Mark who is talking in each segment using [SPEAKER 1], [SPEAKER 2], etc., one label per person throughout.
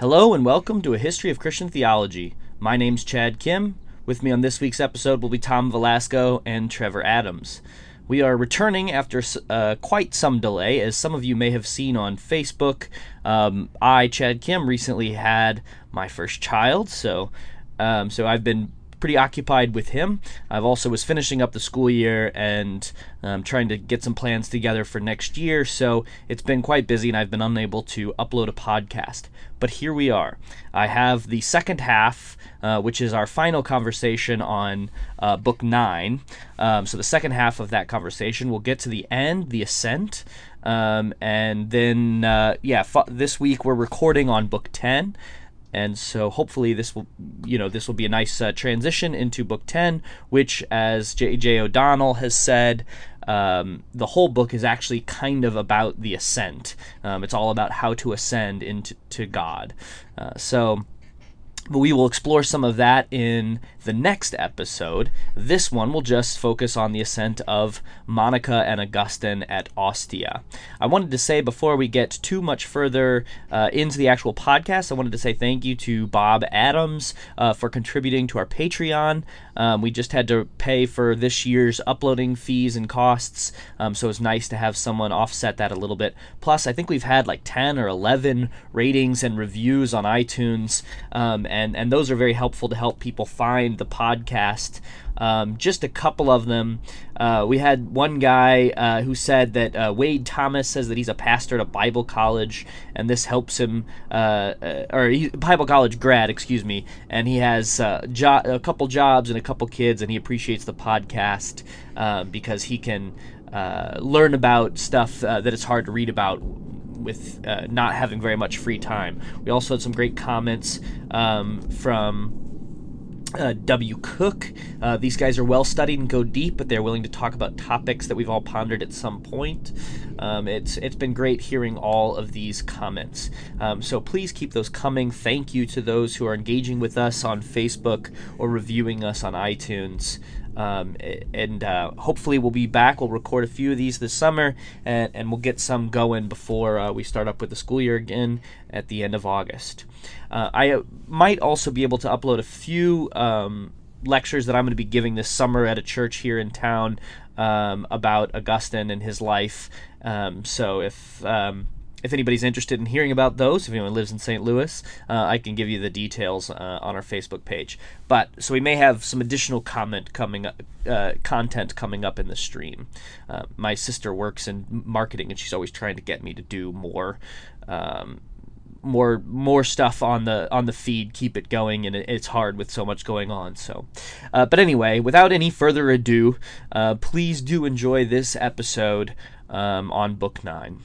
[SPEAKER 1] Hello and welcome to A History of Christian Theology. My name's Chad Kim. With me on this week's episode will be Tom Velasco and Trevor Adams. We are returning after uh, quite some delay, as some of you may have seen on Facebook. Um, I, Chad Kim, recently had my first child, so um, so I've been pretty occupied with him. I've also was finishing up the school year and um, trying to get some plans together for next year. So it's been quite busy, and I've been unable to upload a podcast. But here we are. I have the second half, uh, which is our final conversation on uh, book nine. Um, so the second half of that conversation, we'll get to the end, the ascent. Um, and then, uh, yeah, this week we're recording on book 10 and so hopefully this will you know this will be a nice uh, transition into book 10 which as j.j o'donnell has said um, the whole book is actually kind of about the ascent. Um, it's all about how to ascend into to god. Uh, so but we will explore some of that in the next episode. This one will just focus on the ascent of Monica and Augustine at Ostia. I wanted to say before we get too much further uh, into the actual podcast, I wanted to say thank you to Bob Adams uh, for contributing to our Patreon. Um, we just had to pay for this year's uploading fees and costs, um, so it's nice to have someone offset that a little bit. Plus, I think we've had like 10 or 11 ratings and reviews on iTunes. Um, and and and those are very helpful to help people find the podcast. Um, just a couple of them. Uh, we had one guy uh, who said that uh, Wade Thomas says that he's a pastor at a Bible college, and this helps him, uh, uh, or he, Bible college grad, excuse me, and he has uh, jo- a couple jobs and a couple kids, and he appreciates the podcast because he can learn about stuff that it's hard to read about with uh, not having very much free time. We also had some great comments um, from uh, W. Cook. Uh, these guys are well studied and go deep, but they're willing to talk about topics that we've all pondered at some point. Um, it's it's been great hearing all of these comments. Um, so please keep those coming. Thank you to those who are engaging with us on Facebook or reviewing us on iTunes. Um, and uh, hopefully we'll be back. We'll record a few of these this summer, and, and we'll get some going before uh, we start up with the school year again at the end of August. Uh, I uh, might also be able to upload a few um, lectures that I'm going to be giving this summer at a church here in town um, about Augustine and his life. Um, so if um, if anybody's interested in hearing about those, if anyone lives in St. Louis, uh, I can give you the details uh, on our Facebook page. But so we may have some additional comment coming up, uh, content coming up in the stream. Uh, my sister works in marketing, and she's always trying to get me to do more. Um, more more stuff on the on the feed keep it going and it, it's hard with so much going on so uh, but anyway without any further ado uh, please do enjoy this episode um, on book 9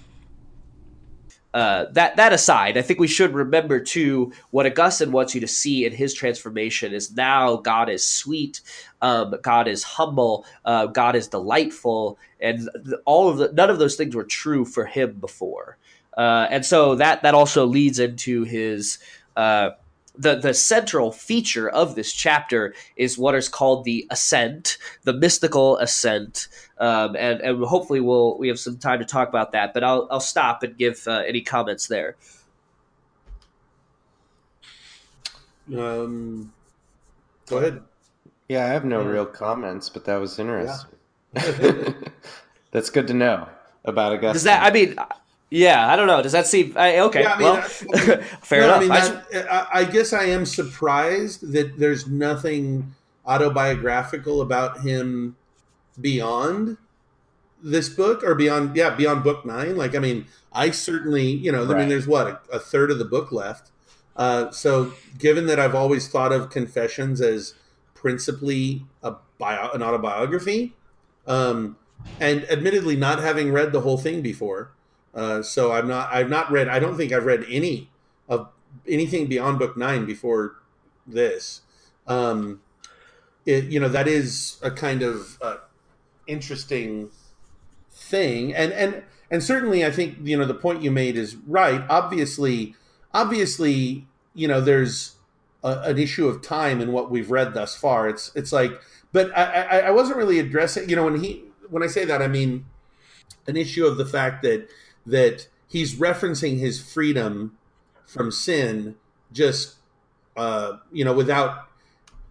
[SPEAKER 1] uh, that that aside, I think we should remember too what Augustine wants you to see in his transformation is now God is sweet, um, God is humble, uh, God is delightful, and all of the none of those things were true for him before, uh, and so that that also leads into his. The, the central feature of this chapter is what is called the ascent, the mystical ascent, um, and and hopefully we'll we have some time to talk about that. But I'll I'll stop and give uh, any comments there.
[SPEAKER 2] Um, go ahead.
[SPEAKER 3] Yeah, I have no yeah. real comments, but that was interesting. Yeah. That's good to know about Augustine.
[SPEAKER 1] Does that? I mean. Yeah, I don't know. Does that seem I, okay? Yeah, I mean, well, fair no, enough. I, mean,
[SPEAKER 2] that, I, I guess I am surprised that there's nothing autobiographical about him beyond this book or beyond yeah beyond book nine like i mean i certainly you know right. i mean there's what a, a, third of the book left uh, so given that i've always thought of confessions as principally a bio an autobiography um, and admittedly not having read the whole thing before uh, so i'm not i've not read i don't think i've read any of anything beyond book nine before this. Um, it, you know that is a kind of uh, interesting thing. And and and certainly i think you know the point you made is right. Obviously obviously you know there's a, an issue of time in what we've read thus far. It's it's like but I, I i wasn't really addressing you know when he when i say that i mean an issue of the fact that that he's referencing his freedom from sin just uh, you know without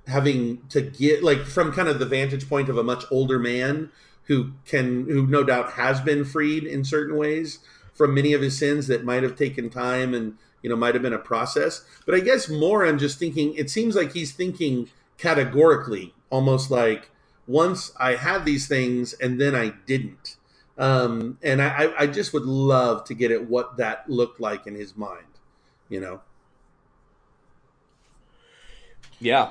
[SPEAKER 2] having to get like from kind of the vantage point of a much older man who can who no doubt has been freed in certain ways from many of his sins that might have taken time and you know might have been a process. But i guess more i'm just thinking it seems like he's thinking categorically almost like once i had these things and then i didn't um, and I, I just would love to get at what that looked like in his mind you know
[SPEAKER 1] yeah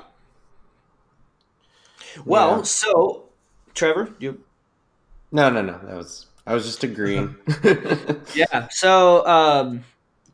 [SPEAKER 1] well yeah. so trevor you
[SPEAKER 3] no no no that was i was just agreeing
[SPEAKER 1] yeah so um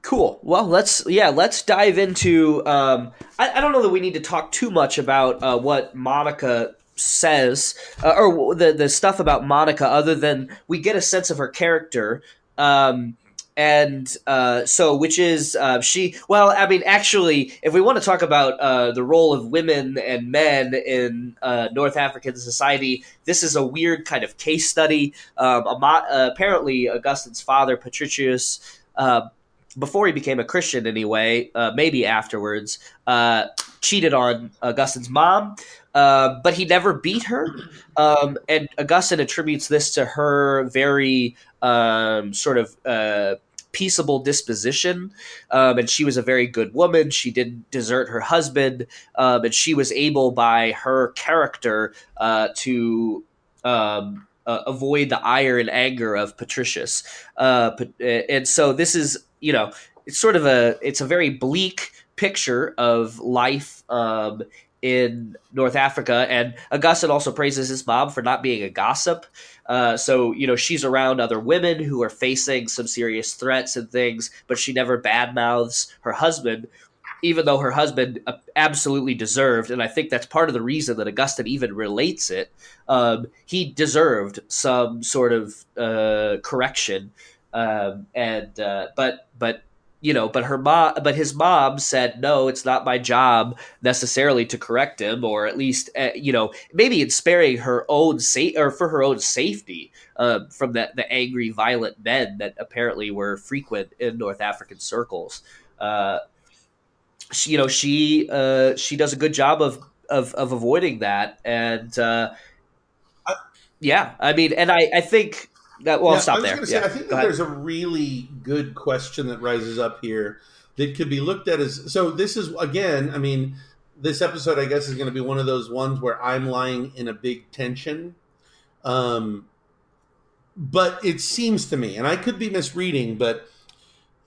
[SPEAKER 1] Cool. Well, let's yeah, let's dive into. Um, I, I don't know that we need to talk too much about uh, what Monica says uh, or the the stuff about Monica, other than we get a sense of her character. Um, and uh, so, which is uh, she? Well, I mean, actually, if we want to talk about uh, the role of women and men in uh, North African society, this is a weird kind of case study. Um, apparently, Augustine's father, Patricius, uh, before he became a Christian anyway, uh, maybe afterwards, uh, cheated on Augustine's mom, uh, but he never beat her. Um, and Augustine attributes this to her very um, sort of uh, peaceable disposition. Um, and she was a very good woman. She didn't desert her husband. Um, and she was able, by her character, uh, to. Um, uh, avoid the ire and anger of Patricius, and so this is you know, it's sort of a it's a very bleak picture of life um, in North Africa. And Augustine also praises his mom for not being a gossip. Uh, so, you know, she's around other women who are facing some serious threats and things, but she never badmouths her husband, even though her husband uh, absolutely deserved. And I think that's part of the reason that Augustine even relates it. Um, he deserved some sort of uh, correction um, and uh, but but you know, but her mom, but his mom said, no, it's not my job necessarily to correct him, or at least, uh, you know, maybe in sparing her own safe or for her own safety uh, from the, the angry, violent men that apparently were frequent in North African circles. Uh, she, you know, she uh, she does a good job of of, of avoiding that, and uh, yeah, I mean, and I I think that, well, I'll stop there.
[SPEAKER 2] Say, yeah. I think that there's a really good question that rises up here that could be looked at as so. This is again, I mean, this episode, I guess, is going to be one of those ones where I'm lying in a big tension. Um, but it seems to me, and I could be misreading, but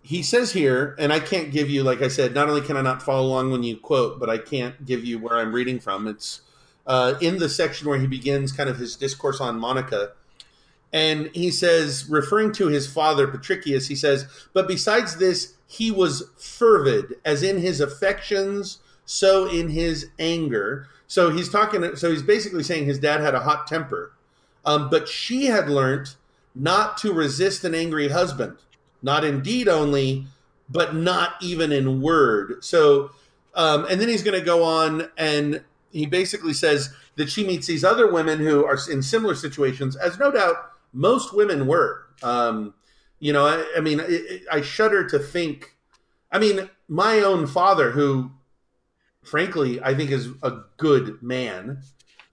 [SPEAKER 2] he says here, and I can't give you, like I said, not only can I not follow along when you quote, but I can't give you where I'm reading from. It's uh, in the section where he begins kind of his discourse on Monica and he says, referring to his father Patricius, he says, But besides this, he was fervid, as in his affections, so in his anger. So he's talking, so he's basically saying his dad had a hot temper. Um, but she had learnt not to resist an angry husband, not in deed only, but not even in word. So, um, and then he's going to go on and he basically says that she meets these other women who are in similar situations, as no doubt most women were. Um, you know, I, I mean, it, I shudder to think. I mean, my own father, who, frankly, I think is a good man,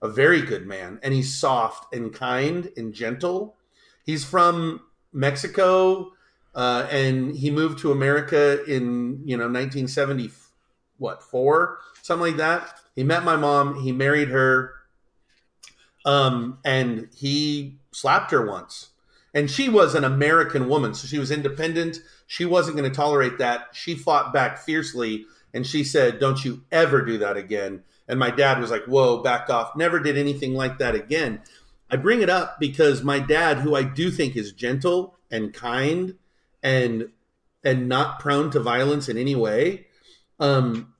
[SPEAKER 2] a very good man, and he's soft and kind and gentle. He's from Mexico, uh, and he moved to America in you know 1970, what four, something like that. He met my mom. He married her. Um, and he slapped her once. And she was an American woman, so she was independent. She wasn't going to tolerate that. She fought back fiercely and she said, Don't you ever do that again. And my dad was like, Whoa, back off. Never did anything like that again. I bring it up because my dad, who I do think is gentle and kind and and not prone to violence in any way, um,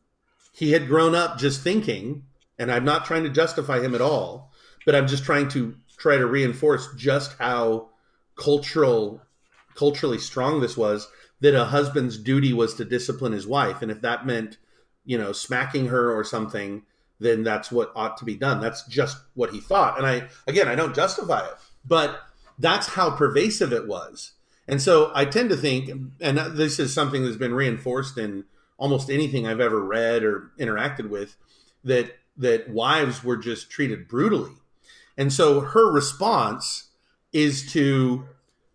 [SPEAKER 2] he had grown up just thinking, and I'm not trying to justify him at all, but I'm just trying to try to reinforce just how cultural culturally strong this was that a husband's duty was to discipline his wife. And if that meant you know smacking her or something then that's what ought to be done. That's just what he thought. And i again i don't justify it but that's how pervasive it was. And so i tend to think and this is something that's been reinforced in almost anything I've ever read or interacted with that that wives were just treated brutally. And so her response is to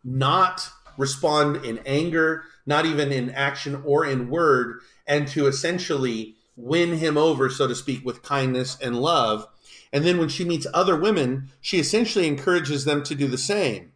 [SPEAKER 2] not respond in anger, not even in action or in word, and to essentially win him over, so to speak, with kindness and love. And then when she meets other women, she essentially encourages them to do the same.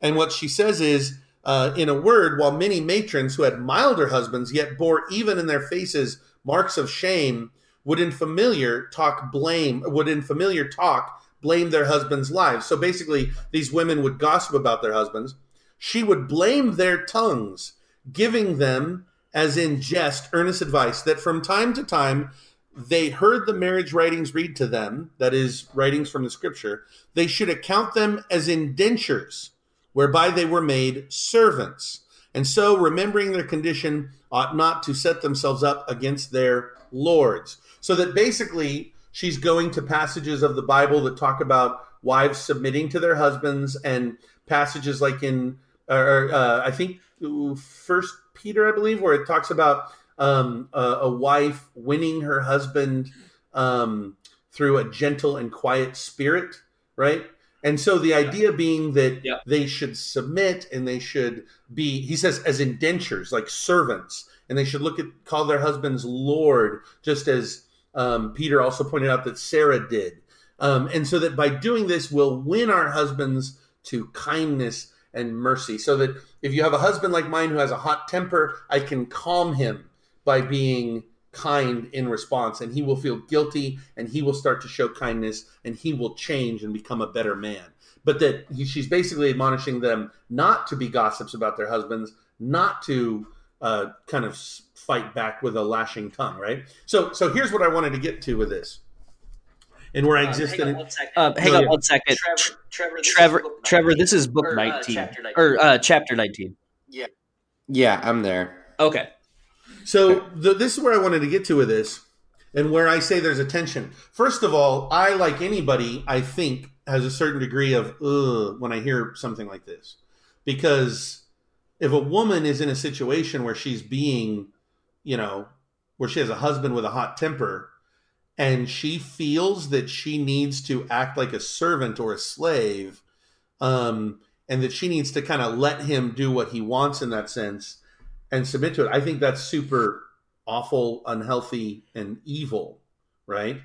[SPEAKER 2] And what she says is, uh, in a word, while many matrons who had milder husbands yet bore even in their faces marks of shame, would in familiar talk blame, would in familiar talk blame their husbands' lives. So basically, these women would gossip about their husbands. She would blame their tongues, giving them, as in jest, earnest advice that from time to time they heard the marriage writings read to them, that is, writings from the scripture, they should account them as indentures whereby they were made servants. And so, remembering their condition, ought not to set themselves up against their lords. So that basically, she's going to passages of the Bible that talk about wives submitting to their husbands, and passages like in, or uh, I think First Peter, I believe, where it talks about um, a, a, wife winning her husband um, through a gentle and quiet spirit, right? And so the idea being that yeah. they should submit and they should be, he says, as indentures, like servants, and they should look at, call their husbands Lord, just as um, Peter also pointed out that Sarah did. Um, and so that by doing this, we'll win our husbands to kindness and mercy. So that if you have a husband like mine who has a hot temper, I can calm him by being kind in response and he will feel guilty and he will start to show kindness and he will change and become a better man but that he, she's basically admonishing them not to be gossips about their husbands not to uh, kind of fight back with a lashing tongue right so so here's what i wanted to get to with this and where I uh, exist.
[SPEAKER 1] hang on one second. Uh, hang on one second. Trevor, Trevor, this Trevor, is Trevor, this is book or, 19. Uh, chapter 19. Or uh, chapter 19.
[SPEAKER 3] Yeah. Yeah, I'm there.
[SPEAKER 1] Okay.
[SPEAKER 2] So the, this is where I wanted to get to with this, and where I say there's a tension. First of all, I like anybody, I think has a certain degree of ugh when I hear something like this, because if a woman is in a situation where she's being, you know, where she has a husband with a hot temper, and she feels that she needs to act like a servant or a slave, um, and that she needs to kind of let him do what he wants in that sense and submit to it. I think that's super awful, unhealthy, and evil, right?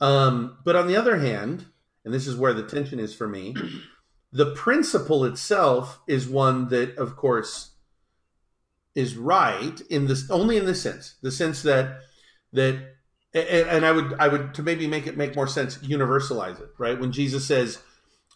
[SPEAKER 2] Um, but on the other hand, and this is where the tension is for me, the principle itself is one that, of course, is right in this only in this sense, the sense that that and, and I would I would to maybe make it make more sense, universalize it, right? When Jesus says,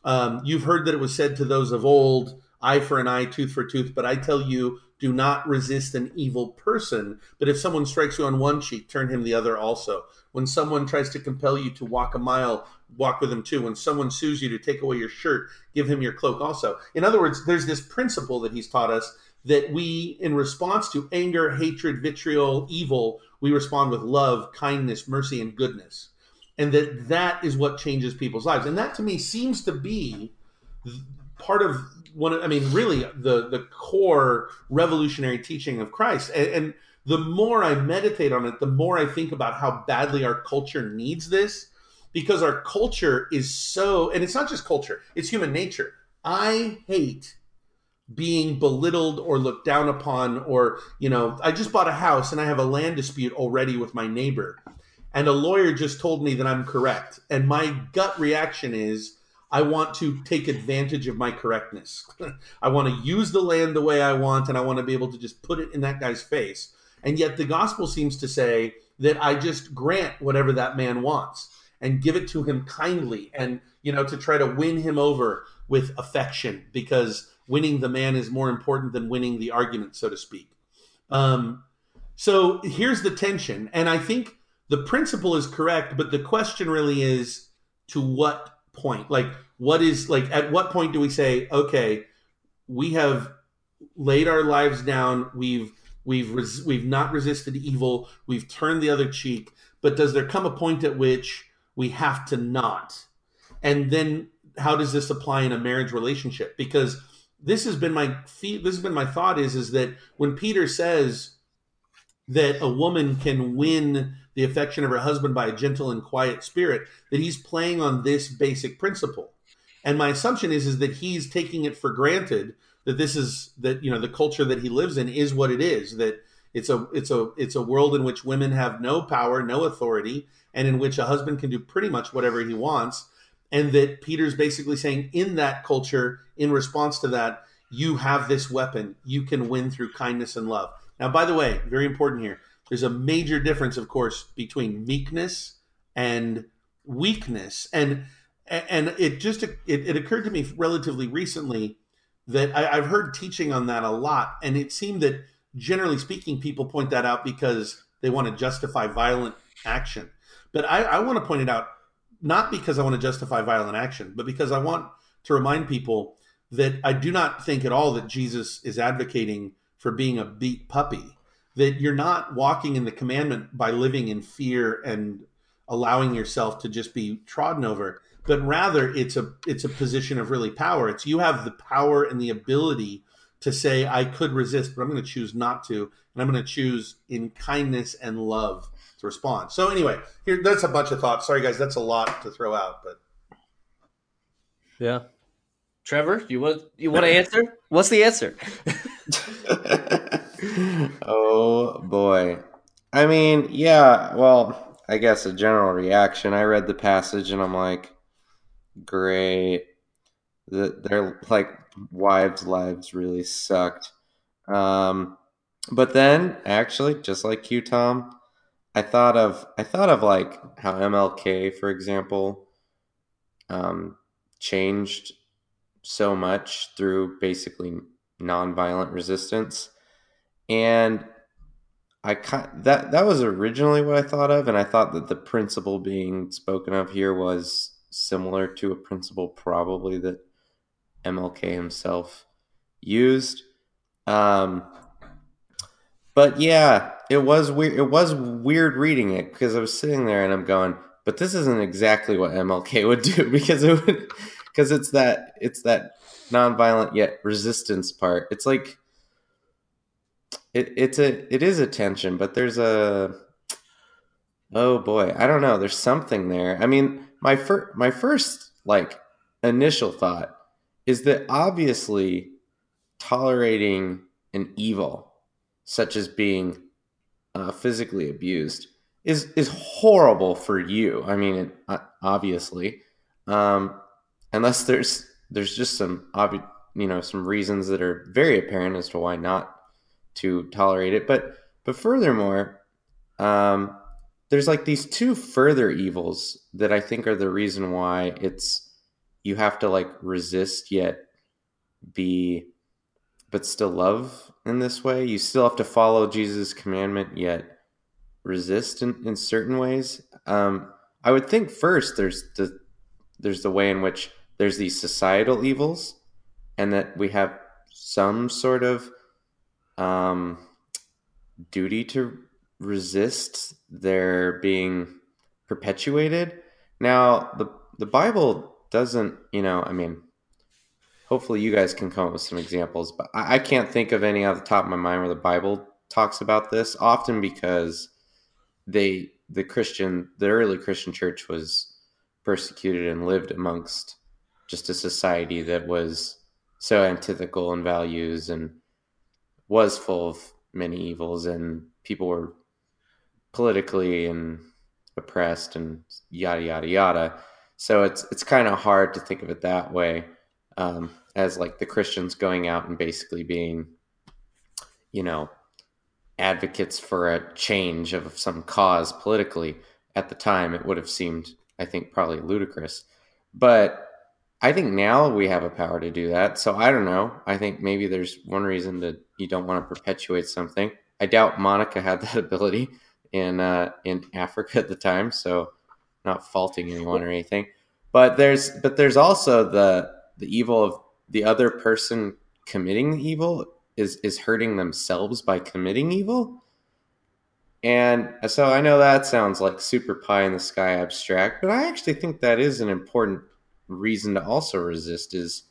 [SPEAKER 2] um, "You've heard that it was said to those of old." eye for an eye, tooth for tooth. But I tell you, do not resist an evil person. But if someone strikes you on one cheek, turn him the other also. When someone tries to compel you to walk a mile, walk with him too. When someone sues you to take away your shirt, give him your cloak also. In other words, there's this principle that he's taught us that we, in response to anger, hatred, vitriol, evil, we respond with love, kindness, mercy, and goodness. And that that is what changes people's lives. And that to me seems to be part of one of, I mean, really the the core revolutionary teaching of Christ. And, and the more I meditate on it, the more I think about how badly our culture needs this, because our culture is so, and it's not just culture; it's human nature. I hate being belittled or looked down upon or you know i just bought a house and i have a land dispute already with my neighbor and a lawyer just told me that i'm correct and my gut reaction is I want to take advantage of my correctness. I want to use the land the way I want, and I want to be able to just put it in that guy's face. And yet the gospel seems to say that I just grant whatever that man wants and give it to him kindly and, you know, to try to win him over with affection because winning the man is more important than winning the argument, so to speak. Um, so here's the tension. And I think the principle is correct, but the question really is to what point? Like, what is like at what point do we say, okay, we have laid our lives down, we've we've res- we've not resisted evil, we've turned the other cheek, but does there come a point at which we have to not? And then how does this apply in a marriage relationship? Because this has been my this has been my thought is is that when Peter says that a woman can win the affection of her husband by a gentle and quiet spirit, that he's playing on this basic principle. And my assumption is is that he's taking it for granted that this is that you know the culture that he lives in is what it is that it's a it's a it's a world in which women have no power, no authority, and in which a husband can do pretty much whatever he wants. And that Peter's basically saying in that culture, in response to that, you have this weapon. You can win through kindness and love. Now, by the way, very important here. There's a major difference, of course, between meekness and weakness. And and it just it, it occurred to me relatively recently that I, I've heard teaching on that a lot, and it seemed that generally speaking, people point that out because they want to justify violent action. But I, I want to point it out not because I want to justify violent action, but because I want to remind people that I do not think at all that Jesus is advocating for being a beat puppy. That you're not walking in the commandment by living in fear and allowing yourself to just be trodden over, but rather it's a it's a position of really power. It's you have the power and the ability to say I could resist, but I'm going to choose not to, and I'm going to choose in kindness and love to respond. So anyway, here that's a bunch of thoughts. Sorry guys, that's a lot to throw out, but
[SPEAKER 1] yeah. Trevor, you want you want to answer? What's the answer?
[SPEAKER 3] oh boy. I mean, yeah, well, I guess a general reaction. I read the passage and I'm like, great. That they're like wives' lives really sucked. Um, but then, actually, just like you, Tom, I thought of I thought of like how MLK, for example, um, changed so much through basically nonviolent resistance, and I that that was originally what I thought of, and I thought that the principle being spoken of here was similar to a principle probably that MLK himself used. Um, but yeah, it was weird. It was weird reading it because I was sitting there and I'm going, but this isn't exactly what MLK would do because it would because it's that it's that nonviolent yet resistance part. It's like it, it's a it is a tension, but there's a oh boy, I don't know. There's something there. I mean, my first my first like initial thought is that obviously tolerating an evil such as being uh, physically abused is is horrible for you. I mean, it, uh, obviously, um, unless there's there's just some obvious you know some reasons that are very apparent as to why not to tolerate it. But but furthermore, um, there's like these two further evils that I think are the reason why it's you have to like resist yet be but still love in this way. You still have to follow Jesus' commandment yet resist in, in certain ways. Um, I would think first there's the there's the way in which there's these societal evils and that we have some sort of um, duty to resist their being perpetuated. Now the the Bible doesn't, you know, I mean, hopefully you guys can come up with some examples, but I, I can't think of any off the top of my mind where the Bible talks about this, often because they, the Christian, the early Christian church was persecuted and lived amongst just a society that was so antithetical in values and was full of many evils and people were politically and oppressed and yada yada yada. So it's it's kind of hard to think of it that way. Um, as like the Christians going out and basically being, you know, advocates for a change of some cause politically. At the time, it would have seemed, I think, probably ludicrous. But I think now we have a power to do that. So I don't know. I think maybe there's one reason that you don't want to perpetuate something. I doubt Monica had that ability in uh, in Africa at the time. So not faulting anyone or anything. But there's but there's also the the evil of the other person committing evil is is hurting themselves by committing evil. And so I know that sounds like super pie in the sky abstract, but I actually think that is an important reason to also resist is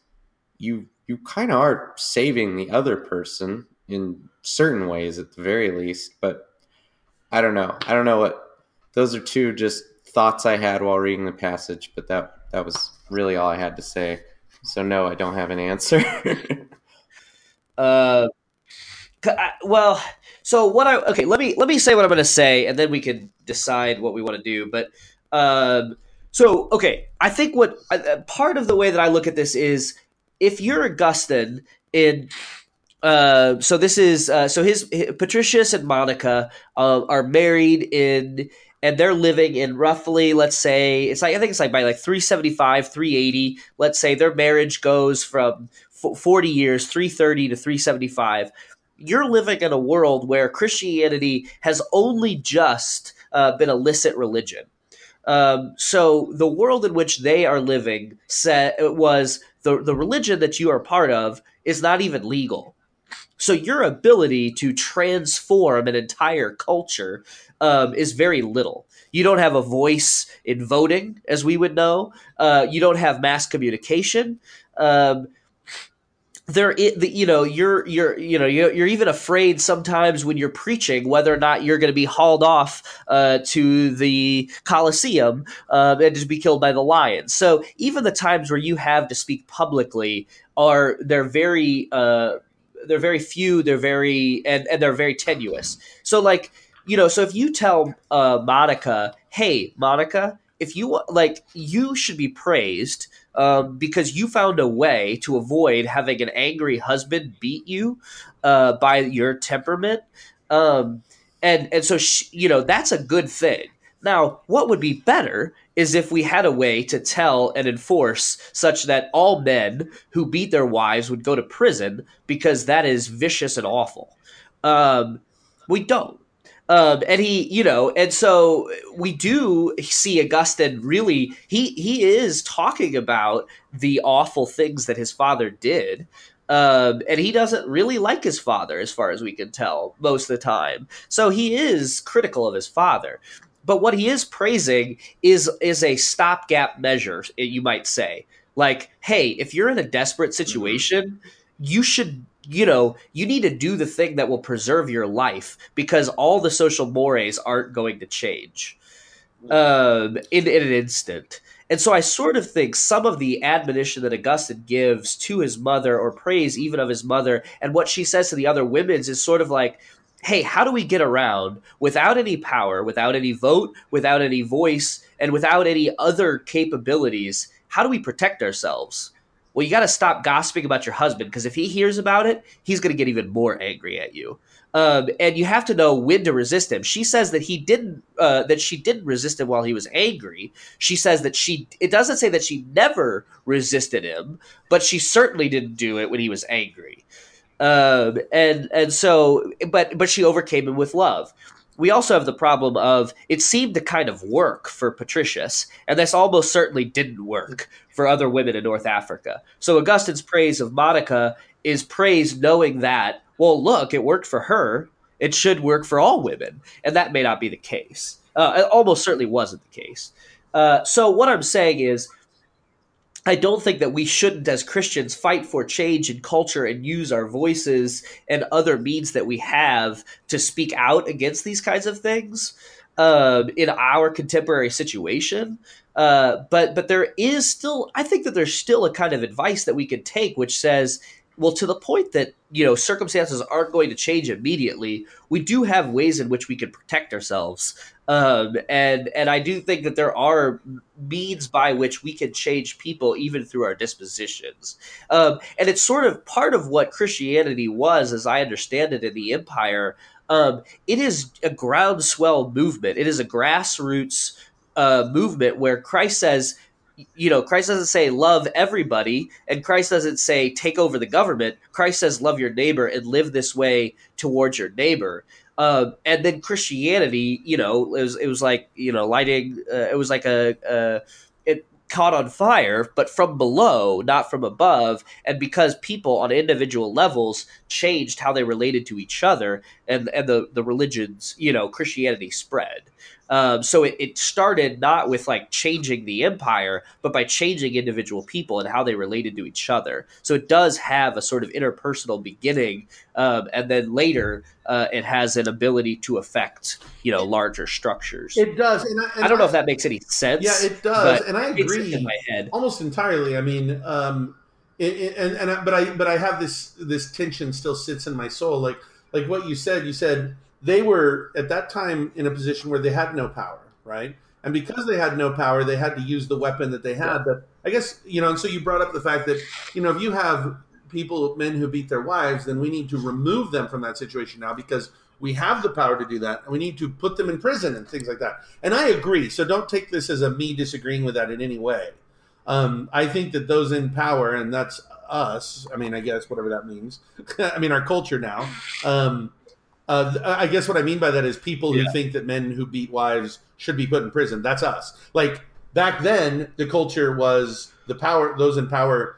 [SPEAKER 3] you you kind of are saving the other person in certain ways at the very least, but I don't know. I don't know what. Those are two just thoughts I had while reading the passage, but that that was really all I had to say. So no, I don't have an answer.
[SPEAKER 1] uh, well, so what I okay, let me let me say what I'm going to say, and then we can decide what we want to do. But um, so okay, I think what uh, part of the way that I look at this is if you're Augustine in uh, so this is uh, so his, his, Patricius and Monica uh, are married in and they're living in roughly let's say it's like I think it's like by like 375 380 let's say their marriage goes from 40 years 330 to 375 you're living in a world where Christianity has only just uh, been a licit religion. Um, so the world in which they are living set, was the, the religion that you are part of is not even legal so your ability to transform an entire culture um, is very little. You don't have a voice in voting, as we would know. Uh, you don't have mass communication. Um, there, you know, you're you're you know you're, you're, even afraid sometimes when you're preaching whether or not you're going to be hauled off uh, to the Colosseum um, and just be killed by the lions. So even the times where you have to speak publicly are they're very uh, they're very few they're very and, and they're very tenuous. So like you know so if you tell uh, monica hey monica if you like you should be praised um, because you found a way to avoid having an angry husband beat you uh, by your temperament um, and and so she, you know that's a good thing now what would be better is if we had a way to tell and enforce such that all men who beat their wives would go to prison because that is vicious and awful. Um, we don't. Um, and he, you know, and so we do see Augustine really, he, he is talking about the awful things that his father did. Um, and he doesn't really like his father, as far as we can tell, most of the time. So he is critical of his father. But what he is praising is is a stopgap measure, you might say. Like, hey, if you're in a desperate mm-hmm. situation, you should you know, you need to do the thing that will preserve your life because all the social mores aren't going to change um, in, in an instant. And so I sort of think some of the admonition that Augustine gives to his mother or praise even of his mother and what she says to the other women's is sort of like, hey, how do we get around without any power, without any vote, without any voice, and without any other capabilities? How do we protect ourselves? Well, you got to stop gossiping about your husband because if he hears about it, he's going to get even more angry at you. Um, and you have to know when to resist him. She says that he didn't, uh, that she didn't resist him while he was angry. She says that she, it doesn't say that she never resisted him, but she certainly didn't do it when he was angry. Um, and and so, but but she overcame him with love. We also have the problem of it seemed to kind of work for Patricius, and this almost certainly didn't work for other women in North Africa. So Augustine's praise of Monica is praise knowing that, well, look, it worked for her. It should work for all women, and that may not be the case. Uh, it almost certainly wasn't the case. Uh, so what I'm saying is I don't think that we shouldn't, as Christians, fight for change in culture and use our voices and other means that we have to speak out against these kinds of things um, in our contemporary situation. Uh, but but there is still, I think that there's still a kind of advice that we can take, which says, well, to the point that you know circumstances aren't going to change immediately, we do have ways in which we can protect ourselves um, and and I do think that there are means by which we can change people even through our dispositions. Um, and it's sort of part of what Christianity was, as I understand it, in the empire. Um, it is a groundswell movement. It is a grassroots uh, movement where Christ says, you know, Christ doesn't say love everybody, and Christ doesn't say take over the government. Christ says love your neighbor and live this way towards your neighbor. Uh, and then Christianity, you know, it was it was like you know lighting. Uh, it was like a, a it caught on fire, but from below, not from above. And because people on individual levels changed how they related to each other, and and the the religions, you know, Christianity spread. Um, so it, it started not with like changing the empire, but by changing individual people and how they related to each other. So it does have a sort of interpersonal beginning, um, and then later uh, it has an ability to affect you know larger structures.
[SPEAKER 2] It does, and I, and
[SPEAKER 1] I don't know if that makes any sense.
[SPEAKER 2] Yeah, it does, and I agree
[SPEAKER 1] in my head.
[SPEAKER 2] almost entirely. I mean, um, it, it- and and I, but I but I have this this tension still sits in my soul. Like like what you said. You said they were at that time in a position where they had no power, right? And because they had no power, they had to use the weapon that they had. But I guess you know, and so you brought up the fact that you know if you have people, men who beat their wives, then we need to remove them from that situation now because we have the power to do that, and we need to put them in prison and things like that. And I agree. So don't take this as a me disagreeing with that in any way. Um, I think that those in power, and that's us. I mean, I guess whatever that means. I mean, our culture now. Um, uh, I guess what I mean by that is people who
[SPEAKER 1] Yeah.
[SPEAKER 2] think that men who beat wives should be put in prison. That's us. Like back then, the culture was the power. Those in power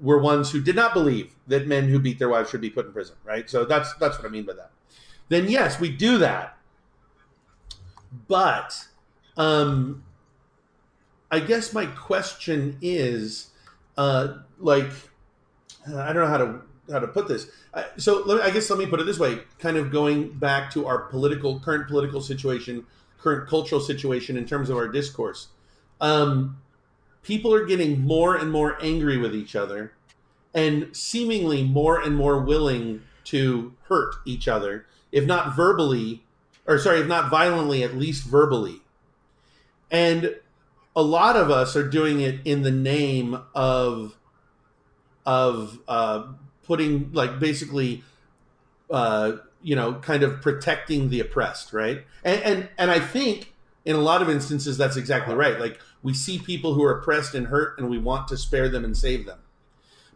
[SPEAKER 2] were ones who did not believe that men who beat their wives should be put in prison. Right. So that's that's what I mean by that. Then yes, we do that. But um, I guess my question is, uh, like, I don't know how to how to put this. Uh, so me, I guess let me put it this way: kind of going back to our political current political situation, current cultural situation in terms of our discourse. Um, people are getting more and more angry with each other, and seemingly more and more willing to hurt each other, if not verbally, or sorry, if not violently, at least verbally. And a lot of us are doing it in the name of of uh, putting like basically uh, you know kind of protecting the oppressed right? And, and and i think in a lot of instances that's exactly right. Like we see people who are oppressed and hurt and we want to spare them and save them.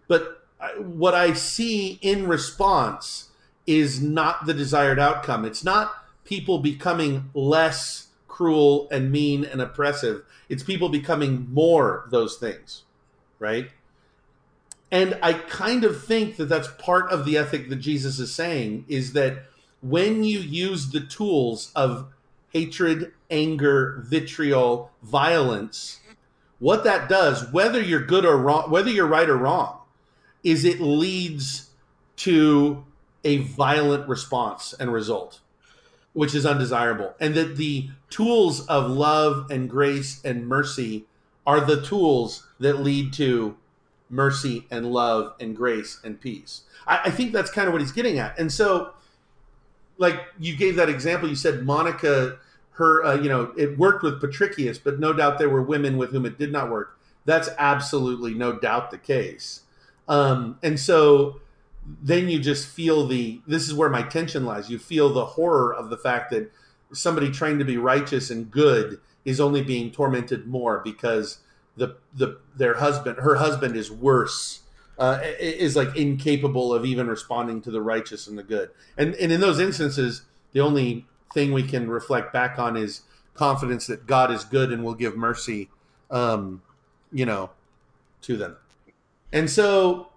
[SPEAKER 2] But what i see in response is not the desired outcome. It's not people becoming less cruel and mean and oppressive. It's people becoming more those things right and I kind of think that that's part of the ethic that Jesus is saying is that when you use the tools of hatred, anger, vitriol, violence, what that does, whether you're good or wrong, whether you're right or wrong, is it leads to a violent response and result, which is undesirable. And that the tools of love and grace and mercy are the tools that lead to mercy and love and grace and peace. I, I think that's kind of what he's getting at. And so, like you gave that example, you said Monica, her, uh, you know, it worked with Patricius, but no doubt there were women with whom it did not work. That's absolutely no doubt the case. Um, and so then you just feel the, this is where my tension lies. You feel the horror of the fact that somebody trying to be righteous and good is only being tormented more because the the their husband her husband is worse uh, is like incapable of even responding to the righteous and the good and and in those instances the only thing we can reflect back on is confidence that god is good and will give mercy um you know to them and so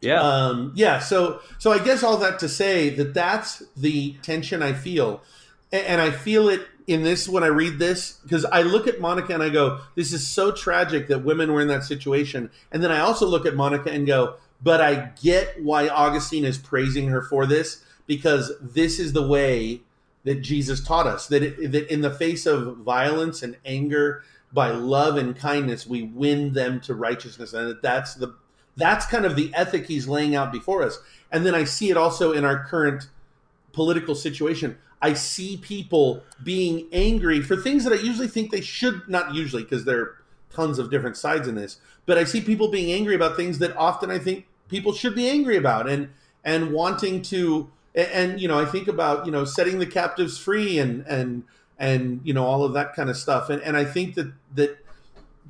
[SPEAKER 1] Yeah.
[SPEAKER 2] um, yeah. So so I guess all that to say that that's the tension I feel, and I feel it in this when I read this because I look at Monica and I go, "This is so tragic that women were in that situation," and then I also look at Monica and go, "But I get why Augustine is praising her for this because this is the way." That Jesus taught us that it, that in the face of violence and anger, by love and kindness, we win them to righteousness, and that that's the that's kind of the ethic he's laying out before us. And then I see it also in our current political situation. I see people being angry for things that I usually think they should not usually because there are tons of different sides in this. But I see people being angry about things that often I think people should be angry about and and wanting to and, you know I think about you know setting the captives free and and and you know all of that kind of stuff and and I think that that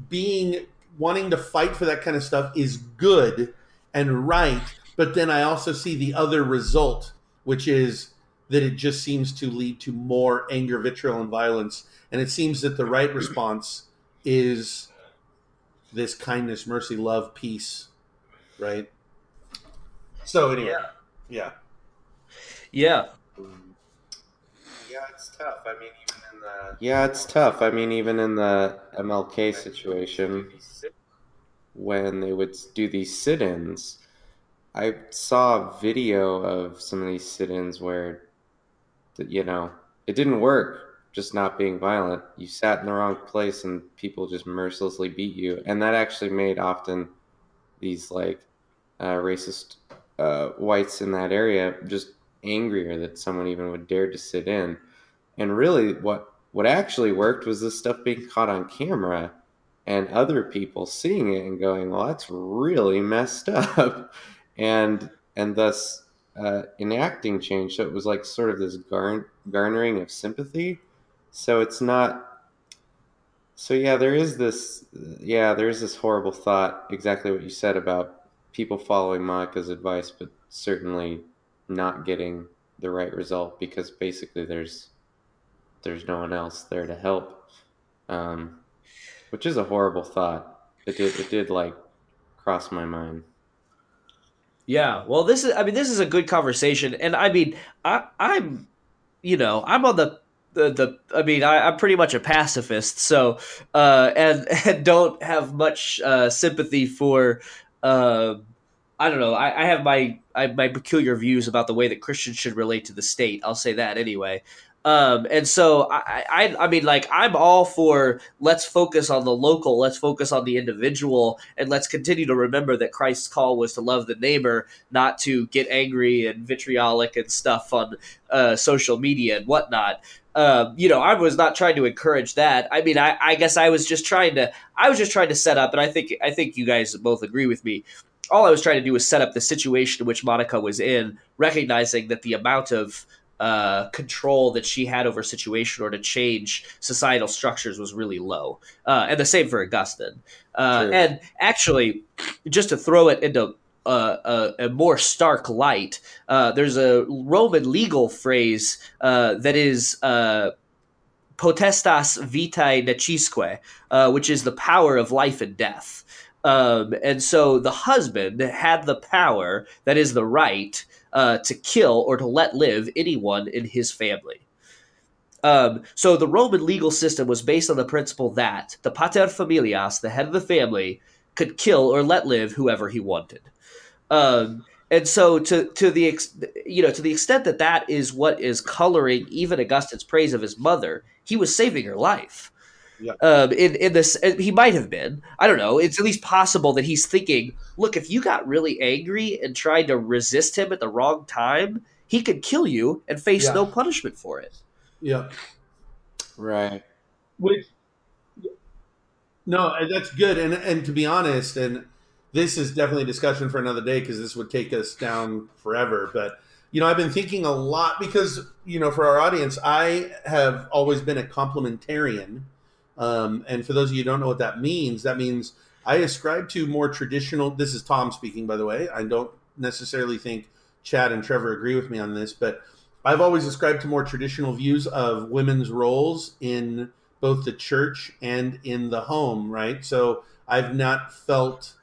[SPEAKER 2] being wanting to fight for that kind of stuff is good and right but then i also see the other result which is that it just seems to lead to more anger vitriol and violence and it seems that the right response is this kindness mercy love peace right so anyway yeah,
[SPEAKER 1] yeah.
[SPEAKER 3] Yeah, Yeah, it's tough. I mean, even in the yeah, it's tough. I mean, even in the MLK situation, when they would do these sit-ins, I saw a video of some of these sit-ins where, you know, it didn't work. Just not being violent. You sat in the wrong place, and people just mercilessly beat you, and that actually made often these like uh, racist uh, whites in that area just angrier that someone even would dare to sit in. And really, what what actually worked was this stuff being caught on camera and other people seeing it and going, "Well, that's really messed up," and and thus uh, enacting change. So it was like sort of this garn- garnering of sympathy. So it's not. So yeah, there is this. Yeah, there is this horrible thought. Exactly what you said about people following Monica's advice, but certainly not getting the right result because basically there's there's no one else there to help, um, which is a horrible thought. It did it did like cross my mind.
[SPEAKER 1] Yeah, well, this is I mean this is a good conversation, and I mean I I'm you know I'm on the the, the I mean I, am pretty much a pacifist, so uh, and and don't have much uh, sympathy for uh, I don't know. I, I have my I, my peculiar views about the way that Christians should relate to the state. I'll say that anyway. Um, and so I, I, I mean, like I'm all for let's focus on the local, let's focus on the individual, and let's continue to remember that Christ's call was to love the neighbor, not to get angry and vitriolic and stuff on uh, social media and whatnot. Um, you know, I was not trying to encourage that. I mean, I, I guess I was just trying to, I was just trying to set up, and I think, I think you guys both agree with me all I was trying to do was set up the situation in which Monica was in, recognizing that the amount of uh, control that she had over situation or to change societal structures was really low. Uh, and the same for Augustine. Uh, and actually, just to throw it into a, a, more stark light, uh, there's a Roman legal phrase uh, that is uh, potestas vitae necisque, which is the power of life and death. Um, and so the husband had the power, that is the right, uh, to kill or to let live anyone in his family. Um, so the Roman legal system was based on the principle that the pater familias, the head of the family, could kill or let live whoever he wanted. Um, and so to to the ex, you know to the extent that that is what is coloring even Augustine's praise of his mother, he was saving her life. Yeah. Um, in in this, he might have been. I don't know. It's at least possible that he's thinking, look, if you got really angry and tried to resist him at the wrong time, he could kill you and face yeah. no punishment for it.
[SPEAKER 2] Yeah.
[SPEAKER 3] Right.
[SPEAKER 2] Which. No, that's good. And and to be honest, and this is definitely a discussion for another day because this would take us down forever. But you know, I've been thinking a lot because you know, for our audience, I have always been a complementarian um, and for those of you who don't know what that means, that means I ascribe to more traditional. This is Tom speaking, by the way. I don't necessarily think Chad and Trevor agree with me on this, but I've always ascribed to more traditional views of women's roles in both the church and in the home, right? So I've not felt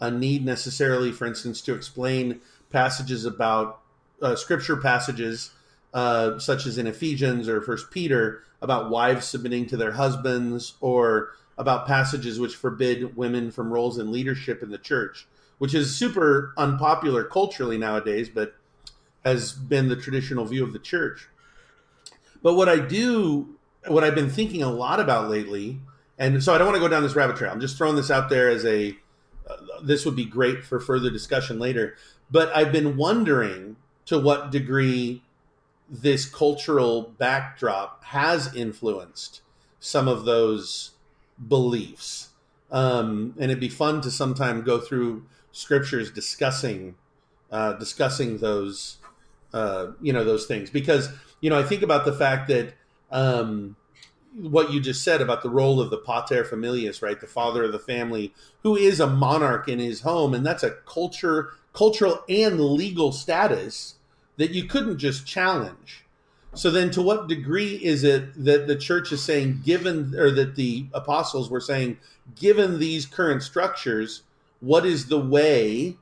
[SPEAKER 2] a need necessarily, for instance, to explain passages about uh, scripture passages, uh, such as in Ephesians or First Peter, about wives submitting to their husbands or about passages which forbid women from roles in leadership in the church, which is super unpopular culturally nowadays, but has been the traditional view of the church. But what I do, what I've been thinking a lot about lately, and so I don't want to go down this rabbit trail. I'm just throwing this out there as a, uh, this would be great for further discussion later. But I've been wondering to what degree this cultural backdrop has influenced some of those beliefs. Um, and it'd be fun to sometime go through scriptures discussing uh, discussing those uh, you know those things. Because you know I think about the fact that um, what you just said about the role of the pater familias, right, the father of the family, who is a monarch in his home, and that's a culture, cultural and legal status that you couldn't just challenge. So then, to what degree is it that the church is saying, given, or that the apostles were saying, given these current structures, what is the way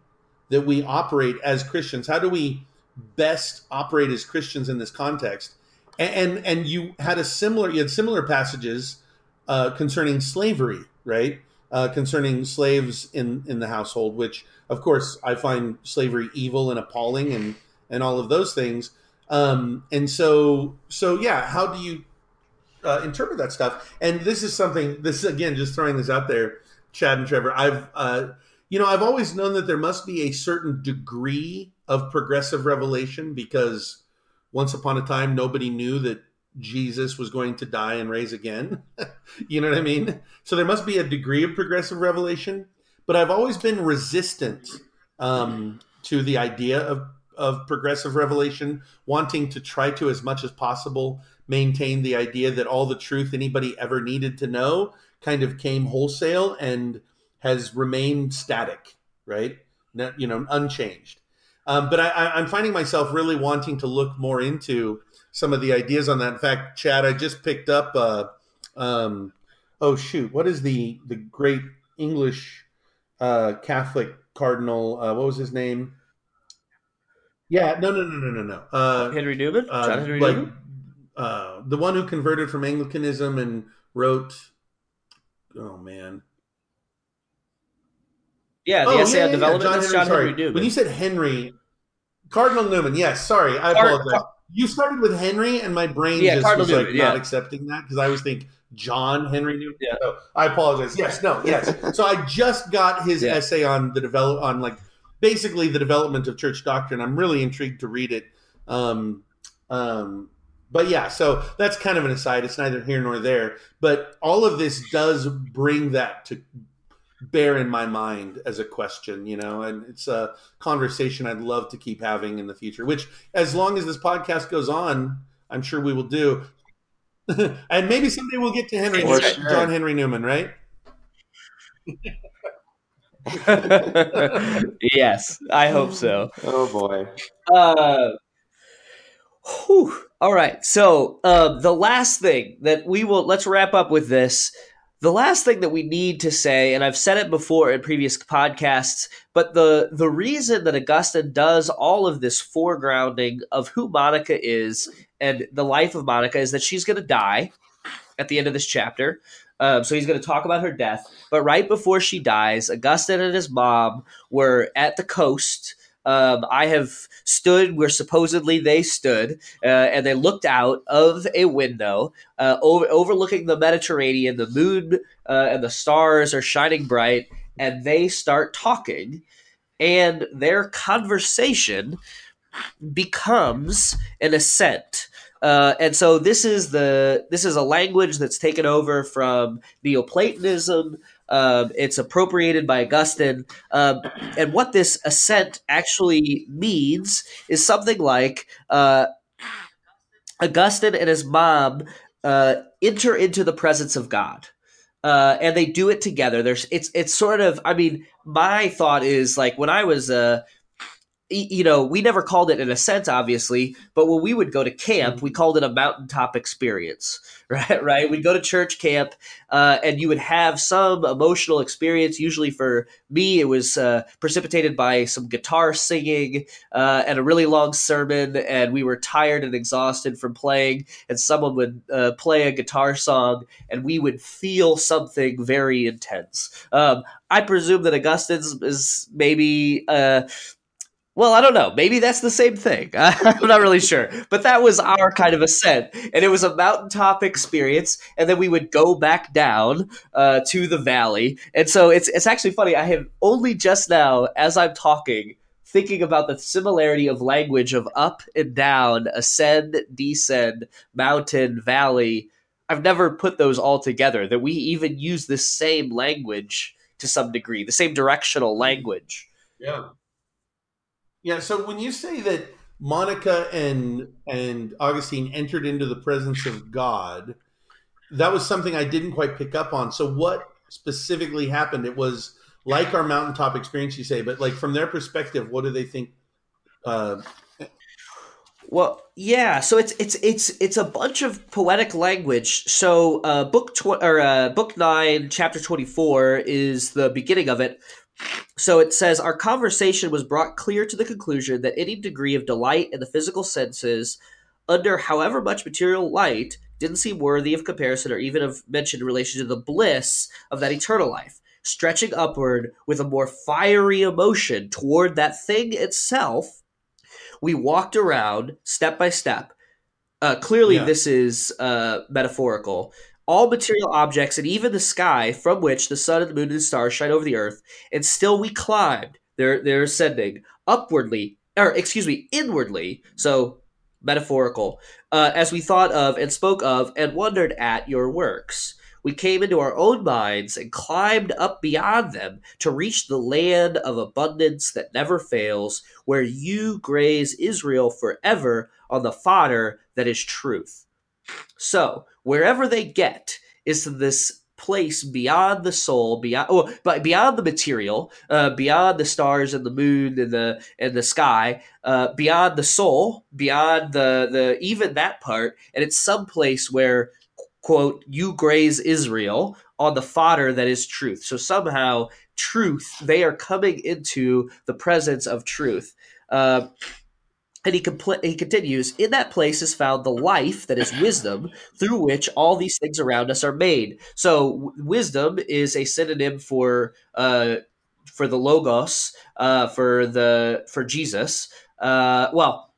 [SPEAKER 2] that we operate as Christians? How do we best operate as Christians in this context? and and you had a similar you had similar passages uh, concerning slavery, right? Uh, concerning slaves in in the household, which of course I find slavery evil and appalling, and and all of those things. Um, and so so yeah, how do you uh, interpret that stuff? And this is something. This again, just throwing this out there, Chad and Trevor. I've uh, you know I've always known that there must be a certain degree of progressive revelation because once upon a time nobody knew that Jesus was going to die and raise again. you know what I mean? So there must be a degree of progressive revelation, but I've always been resistant um, to the idea of, of progressive revelation, wanting to try to, as much as possible, maintain the idea that all the truth anybody ever needed to know kind of came wholesale and has remained static, right? you know, unchanged. Um, but I, am finding myself really wanting to look more into some of the ideas on that. In fact, Chad, I just picked up. Uh, um, oh shoot, what is the the great English uh, Catholic cardinal? Uh, what was his name? Yeah, no, no, no, no, no, no. Uh,
[SPEAKER 1] Henry Newman.
[SPEAKER 2] Uh,
[SPEAKER 1] John Henry
[SPEAKER 2] like,
[SPEAKER 1] Newman.
[SPEAKER 2] Uh, the one who converted from Anglicanism and wrote. Oh man.
[SPEAKER 1] Yeah, the
[SPEAKER 2] oh,
[SPEAKER 1] essay
[SPEAKER 2] yeah,
[SPEAKER 1] on
[SPEAKER 2] yeah,
[SPEAKER 1] development.
[SPEAKER 2] John Henry,
[SPEAKER 1] John
[SPEAKER 2] sorry.
[SPEAKER 1] Henry Newman.
[SPEAKER 2] When you said Henry, Cardinal Newman. Yes, sorry, I
[SPEAKER 1] Car-
[SPEAKER 2] apologize.
[SPEAKER 1] Car-
[SPEAKER 2] you started with Henry, and my brain
[SPEAKER 1] Yeah,
[SPEAKER 2] just
[SPEAKER 1] Cardinal
[SPEAKER 2] was like not
[SPEAKER 1] yeah.
[SPEAKER 2] accepting that because I always think John Henry Newman.
[SPEAKER 1] Yeah.
[SPEAKER 2] So I apologize. Yes, no, yes. so I just got his
[SPEAKER 1] Yeah.
[SPEAKER 2] essay on the develop on like basically the development of church doctrine. I'm really intrigued to read it. Um, um, but yeah, so that's kind of an aside. It's neither here nor there. But all of this does bring that to bear in my mind as a question, you know, and it's a conversation I'd love to keep having in the future, which as long as this podcast goes on, I'm sure we will do. and maybe someday we'll get to Henry,
[SPEAKER 3] sure.
[SPEAKER 2] John Henry Newman, right?
[SPEAKER 1] yes, I hope so.
[SPEAKER 3] Oh boy.
[SPEAKER 1] Uh, whew. All right. So uh, the last thing that we will let's wrap up with this. The last thing that we need to say, and I've said it before in previous podcasts, but the the reason that Augustine does all of this foregrounding of who Monica is and the life of Monica is that she's going to die at the end of this chapter. Um, so he's going to talk about her death. But right before she dies, Augustine and his mom were at the coast. Um, I have stood where supposedly they stood, uh, and they looked out of a window uh, over, overlooking the Mediterranean. The moon uh, and the stars are shining bright, and they start talking. And their conversation becomes an ascent. Uh, and so this is the this is a language that's taken over from Neoplatonism. Um, it's appropriated by Augustine, um, and what this ascent actually means is something like uh, Augustine and his mom uh, enter into the presence of God. Uh, and they do it together. There's it's it's sort of I mean my thought is like when I was uh you know we never called it an ascent obviously but when we would go to camp we called it a mountaintop experience right right? We'd go to church camp uh, and you would have some emotional experience. Usually for me it was uh, precipitated by some guitar singing uh, and a really long sermon and we were tired and exhausted from playing and someone would uh, play a guitar song and we would feel something very intense. Um, i presume that augustine's is maybe uh, well, I don't know. Maybe that's the same thing. I'm not really sure. But that was our kind of ascent. And it was a mountaintop experience. And then we would go back down uh, to the valley. And so it's, it's actually funny. I have only just now, as I'm talking, thinking about the similarity of language of up and down, ascend, descend, mountain, valley. I've never put those all together, that we even use the same language to some degree, the same directional language.
[SPEAKER 2] Yeah. Yeah. So when you say that Monica and and Augustine entered into the presence of God, that was something I didn't quite pick up on. So what specifically happened? It was like our mountaintop experience, you say, but like from their perspective, what do they think? Uh,
[SPEAKER 1] Well, yeah. So it's it's it's it's a bunch of poetic language. So uh, book tw- or uh, book nine, chapter twenty four is the beginning of it. So it says our conversation was brought clear to the conclusion that any degree of delight in the physical senses under however much material light didn't seem worthy of comparison or even of mention in relation to the bliss of that eternal life, stretching upward with a more fiery emotion toward that thing itself. We walked around step by step. Uh, clearly,
[SPEAKER 2] Yeah.
[SPEAKER 1] this is uh, metaphorical. All material objects and even the sky from which the sun and the moon and the stars shine over the earth, and still we climbed. They're they're ascending upwardly, or excuse me, inwardly. So metaphorical, uh, as we thought of and spoke of and wondered at your works. We came into our own minds and climbed up beyond them to reach the land of abundance that never fails, where you graze Israel forever on the fodder that is truth. So, wherever they get is to this place beyond the soul, beyond oh, but beyond the material, uh, beyond the stars and the moon and the and the sky, uh, beyond the soul, beyond the the even that part, and it's some place where quote you graze Israel on the fodder that is truth. So somehow truth they are coming into the presence of truth. Uh, and he, compl- he continues, in that place is found the life that is wisdom, through which all these things around us are made. So w- wisdom is a synonym for uh, for the logos, uh, for the for Jesus. Uh, well,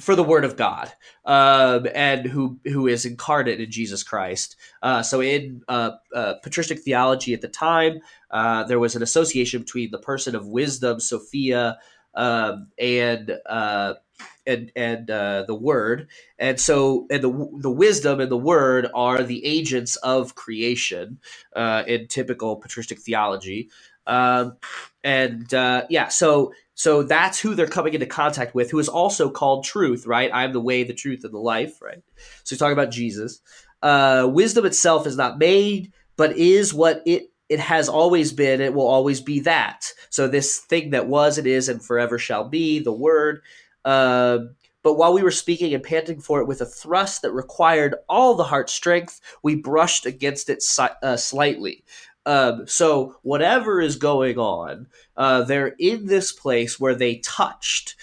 [SPEAKER 1] for the Word of God, um, and who who is incarnate in Jesus Christ. Uh, so in uh, uh, patristic theology at the time, uh, there was an association between the person of wisdom, Sophia, um, and uh, and and uh, the word, and so and the the wisdom and the word are the agents of creation uh, in typical patristic theology, um, and uh, yeah, so so that's who they're coming into contact with, who is also called truth, right? I'm the way, the truth, and the life, right? So he's talking about Jesus. Uh, wisdom itself is not made, but is what it it has always been. It will always be that. So this thing that was, it is, and forever shall be, the word. Um, but while we were speaking and panting for it with a thrust that required all the heart strength, we brushed against it si- uh, slightly. Um, so whatever is going on, uh, they're in this place where they touched.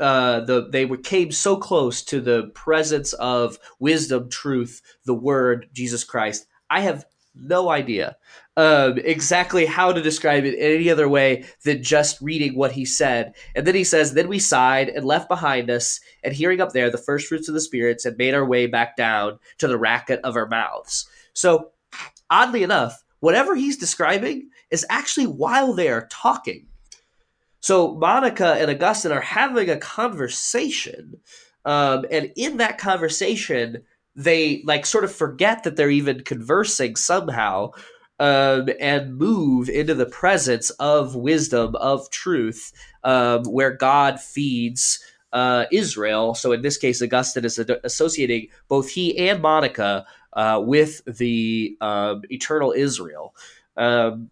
[SPEAKER 1] Uh, the they were, came so close to the presence of wisdom, truth, the Word, Jesus Christ. I have no idea um, exactly how to describe it in any other way than just reading what he said. And then he says, Then we sighed and left behind us, and hearing up there the first fruits of the spirits, and made our way back down to the racket of our mouths. So, oddly enough, whatever he's describing is actually while they are talking. So, Monica and Augustine are having a conversation. Um, and in that conversation, they like sort of forget that they're even conversing somehow um, and move into the presence of wisdom, of truth, um, where God feeds uh, Israel. So in this case, Augustine is ad- associating both he and Monica uh, with the um, eternal Israel. Um,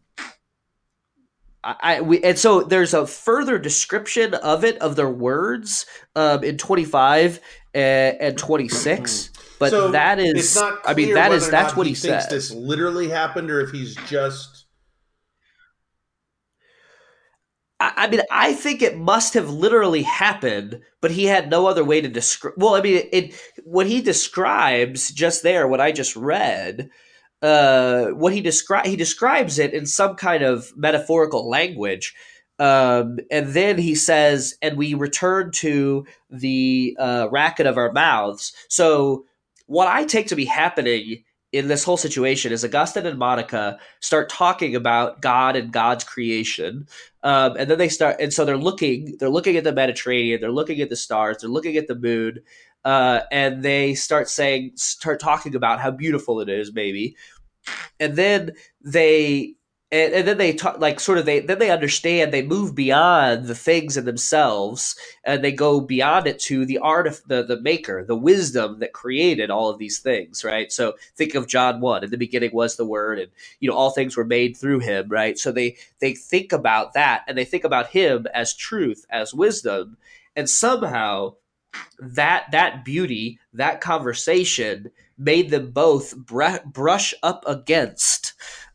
[SPEAKER 1] I, we, and so there's a further description of it of their words um, in 25 and, and 26 but
[SPEAKER 2] So
[SPEAKER 1] that is
[SPEAKER 2] not
[SPEAKER 1] i mean that is that's what
[SPEAKER 2] he,
[SPEAKER 1] he,
[SPEAKER 2] thinks
[SPEAKER 1] says
[SPEAKER 2] this literally happened or if he's just
[SPEAKER 1] I, I mean, I think it must have literally happened, but he had no other way to describe. Well, I mean, it what he describes just there, what I just read, uh, what he describe he describes it in some kind of metaphorical language, um, and then he says, "And we return to the uh, racket of our mouths." So, what I take to be happening in this whole situation is Augustine and Monica start talking about God and God's creation um, and then they start and so they're looking they're looking at the mediterranean they're looking at the stars they're looking at the moon uh, and they start saying start talking about how beautiful it is maybe. And then they and, and then they talk like sort of they then they understand they move beyond the things in themselves and they go beyond it to the art of the the maker the wisdom that created all of these things right? So think of john 1 in the beginning was the word and you know all things were made through him right? So they they think about that and they think about him as truth as wisdom and somehow that that beauty that conversation made them both br- brush up against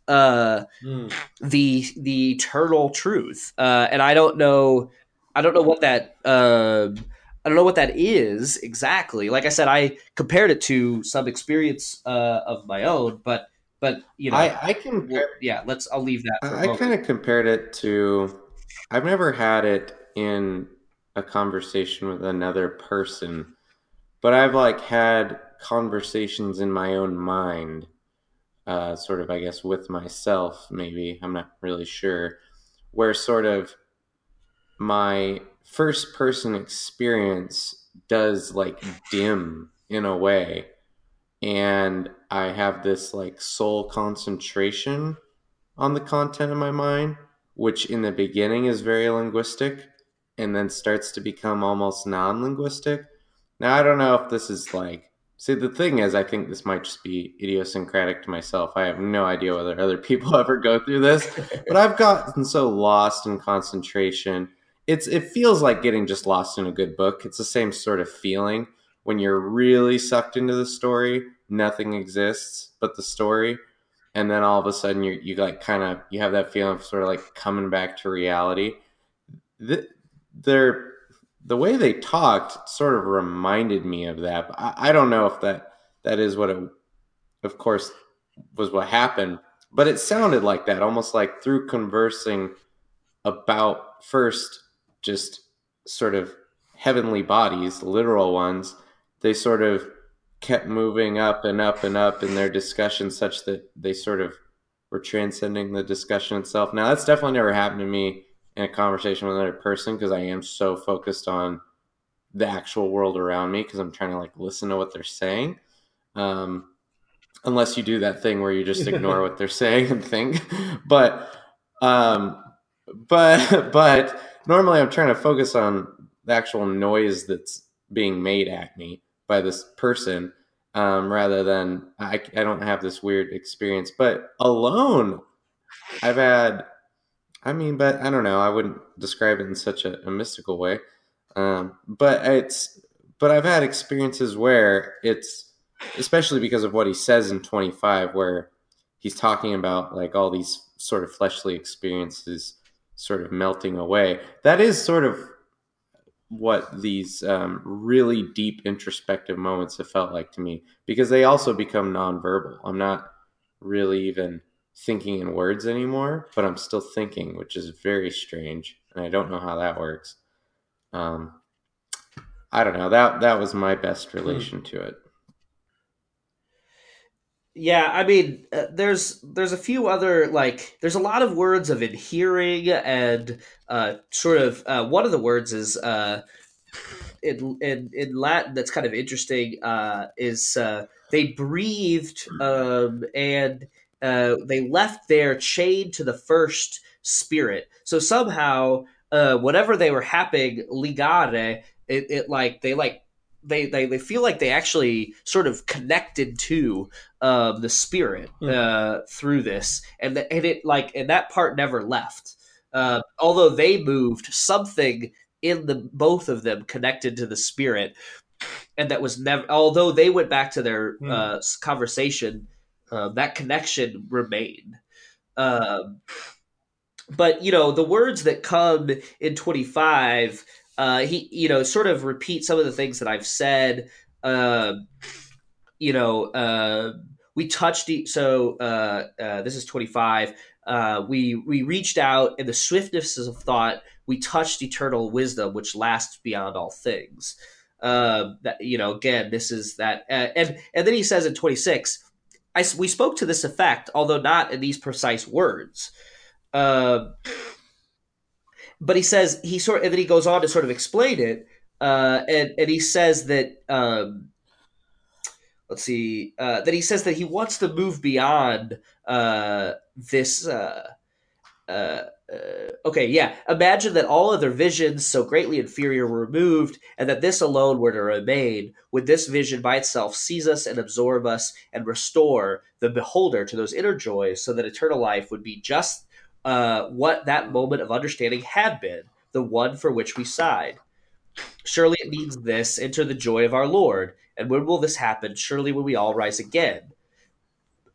[SPEAKER 1] uh
[SPEAKER 2] Hmm.
[SPEAKER 1] the the eternal truth uh and i don't know i don't know what that um I don't know what that is exactly. Like I said, I compared it to some experience uh, of my own, but but you know,
[SPEAKER 3] I, I can
[SPEAKER 1] well, yeah. Let's. I'll leave that.
[SPEAKER 3] I, I kind of compared it to I've never had it in a conversation with another person, but I've like had conversations in my own mind, uh, sort of, I guess, with myself, maybe. I'm not really sure, where sort of my first person experience does like dim in a way. And I have this like soul concentration on the content of my mind, which in the beginning is very linguistic and then starts to become almost non linguistic. Now, I don't know if this is like, see, the thing is, I think this might just be idiosyncratic to myself. I have no idea whether other people ever go through this, but I've gotten so lost in concentration. It's it feels like getting just lost in a good book. It's the same sort of feeling when you're really sucked into the story. Nothing exists but the story, and then all of a sudden you you like kind of you have that feeling of sort of like coming back to reality. The, they're the way they talked sort of reminded me of that. But I, I don't know if that that is what it, of course, was what happened. But it sounded like that, almost like through conversing about first just sort of heavenly bodies, literal ones. They sort of kept moving up and up and up in their discussion, such that they sort of were transcending the discussion itself. Now, that's definitely never happened to me in a conversation with another person because I am so focused on the actual world around me because I'm trying to like listen to what they're saying. Um, unless you do that thing where you just ignore what they're saying and think, but um, but but normally I'm trying to focus on the actual noise that's being made at me by this person um, rather than I, I don't have this weird experience. But alone, I've had I mean, but I don't know. I wouldn't describe it in such a, a mystical way. Um, but it's but I've had experiences where it's especially because of what he says in 25 where he's talking about like all these sort of fleshly experiences sort of melting away. That is sort of what these um, really deep introspective moments have felt like to me because they also become nonverbal. I'm not really even thinking in words anymore, but I'm still thinking, which is very strange, and I don't know how that works. Um, I don't know. That that was my best relation hmm. to it.
[SPEAKER 1] Yeah, I mean, uh, there's there's a few other like there's a lot of words of adhering and uh, sort of uh, one of the words is uh, in in in Latin that's kind of interesting uh, is uh, they breathed um, and uh, they left there chained to the first spirit. So somehow, uh, whatever they were happening, ligare, it, it like they like they, they they feel like they actually sort of connected to um, the spirit hmm. uh, through this, and the, and it like and that part never left. Uh, although they moved, something in the both of them connected to the spirit, and that was never. Although they went back to their mm. uh, conversation, uh, that connection remain. Um, but you know the words that come in 25 uh, he you know sort of repeat some of the things that i've said. Uh, you know uh, we touched e- so uh, uh, this is 25 uh, we we reached out in the swiftness of thought we touched eternal wisdom which lasts beyond all things. Um, that you know again this is that and and then he says in 26 I, we spoke to this effect, although not in these precise words. Uh, but he says he sort, and then he goes on to sort of explain it, uh, and and he says that um, let's see, uh, that he says that he wants to move beyond uh, this uh, okay, yeah. Imagine that all other visions so greatly inferior were removed, and that this alone were to remain. Would this vision by itself seize us and absorb us and restore the beholder to those inner joys, so that eternal life would be just uh, what that moment of understanding had been, the one for which we sighed? Surely it means this enter the joy of our Lord. And when will this happen? Surely when we all rise again.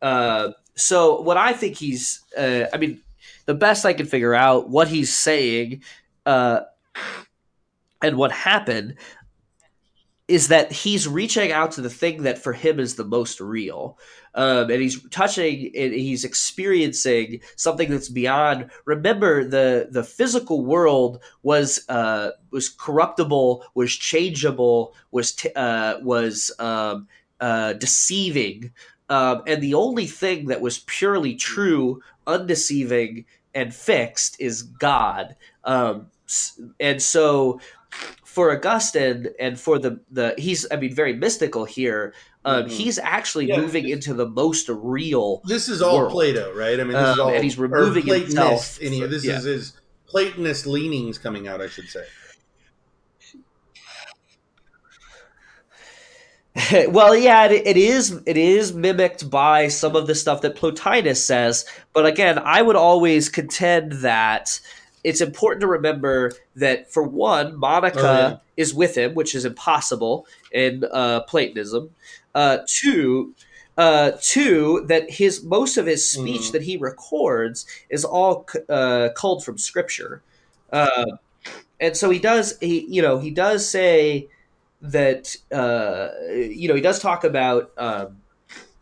[SPEAKER 1] Uh, so, what I think he's, uh, I mean, the best I can figure out what he's saying uh, and what happened is that he's reaching out to the thing that for him is the most real. Um, and he's touching and he's experiencing something that's beyond remember the the physical world was uh, was corruptible was changeable was t- uh, was um, uh, deceiving um, and the only thing that was purely true undeceiving and fixed is god um, and so for Augustine and for the the he's I mean very mystical here. Um,
[SPEAKER 2] Mhm.
[SPEAKER 1] He's actually
[SPEAKER 2] Yeah,
[SPEAKER 1] moving into the most real.
[SPEAKER 2] This is all
[SPEAKER 1] world.
[SPEAKER 2] Plato, right? I mean, this is
[SPEAKER 1] Um,
[SPEAKER 2] all
[SPEAKER 1] and he's removing himself
[SPEAKER 2] here. This
[SPEAKER 1] yeah.
[SPEAKER 2] is his Platonist leanings coming out, I should say.
[SPEAKER 1] well, yeah, it, it is it is mimicked by some of the stuff that Plotinus says, but again, I would always contend that it's important to remember that for one, Monica
[SPEAKER 2] Oh, yeah.
[SPEAKER 1] is with him, which is impossible in uh, Platonism. Uh, two, uh, two that his most of his speech
[SPEAKER 2] Mhm.
[SPEAKER 1] that he records is all uh, culled from Scripture, uh, and so he does he you know he does say that uh, you know he does talk about um,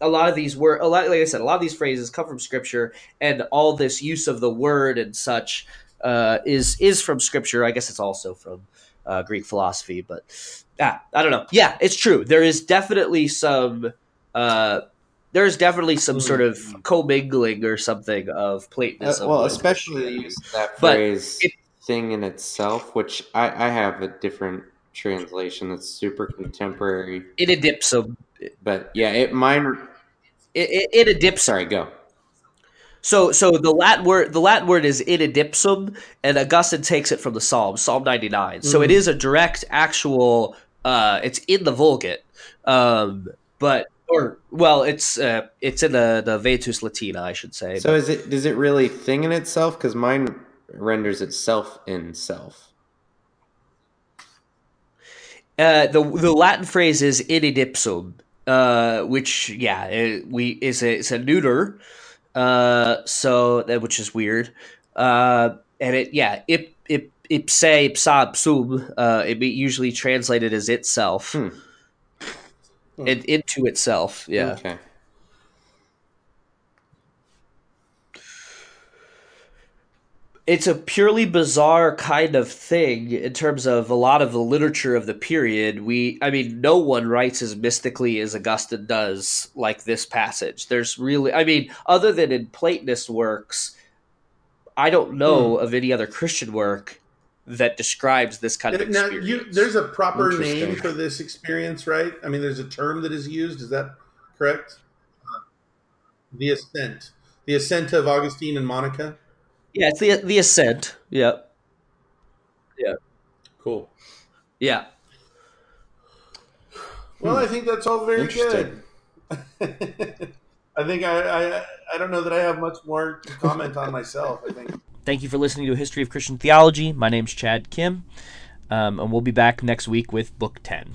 [SPEAKER 1] a lot of these word a lot like I said a lot of these phrases come from scripture and all this use of the word and such uh, is is from scripture. I guess it's also from uh, Greek philosophy but ah, I don't know. Yeah it's true. There is definitely some uh, there's definitely some sort of commingling or something of
[SPEAKER 3] Uh,
[SPEAKER 1] Platonism
[SPEAKER 3] well, especially the
[SPEAKER 1] Christianity.
[SPEAKER 3] use of that
[SPEAKER 1] But
[SPEAKER 3] phrase
[SPEAKER 1] it-
[SPEAKER 3] "thing in itself," which I, I have a different translation that's super contemporary.
[SPEAKER 1] in idipsum
[SPEAKER 3] But yeah, it mine.
[SPEAKER 1] in, in idipsum
[SPEAKER 3] Sorry, go.
[SPEAKER 1] So, so the Latin word, the Latin word is idipsum, and Augustine takes it from the Psalm, Psalm ninety nine. So
[SPEAKER 2] Mhm.
[SPEAKER 1] it is a direct, actual. Uh, it's in the Vulgate, um, but or well, it's uh, it's in the the Vetus Latina, I should say.
[SPEAKER 3] So is it? Does it really thing in itself? Because mine renders itself in self.
[SPEAKER 1] Uh, the the Latin phrase is idipsum, uh, which yeah, it, we is a it's a neuter, uh, so that which is weird, uh, and it yeah ip ip ipse ipsa ipsum, uh, it be usually translated as itself,
[SPEAKER 3] Hmm.
[SPEAKER 1] it, into itself, yeah.
[SPEAKER 3] Okay.
[SPEAKER 1] It's a purely bizarre kind of thing in terms of a lot of the literature of the period. We, I mean, no one writes as mystically as Augustine does, like this passage. There's really, I mean, other than in Platonist works, I don't know of any other Christian work that describes this kind of
[SPEAKER 2] Now, you, there's a proper name for this experience, right? I mean, there's a term that is used. Is that correct? Uh, The ascent, the ascent of Augustine and Monica.
[SPEAKER 1] Yeah, it's the the ascent. Yeah, Yeah.
[SPEAKER 2] Cool.
[SPEAKER 1] yeah.
[SPEAKER 2] Well, I think that's all very
[SPEAKER 3] Interesting.
[SPEAKER 2] good. I think I, I I don't know that I have much more to comment on myself. I think.
[SPEAKER 4] Thank you for listening to A History of Christian Theology. My name's Chad Kim, um, and we'll be back next week with Book 10.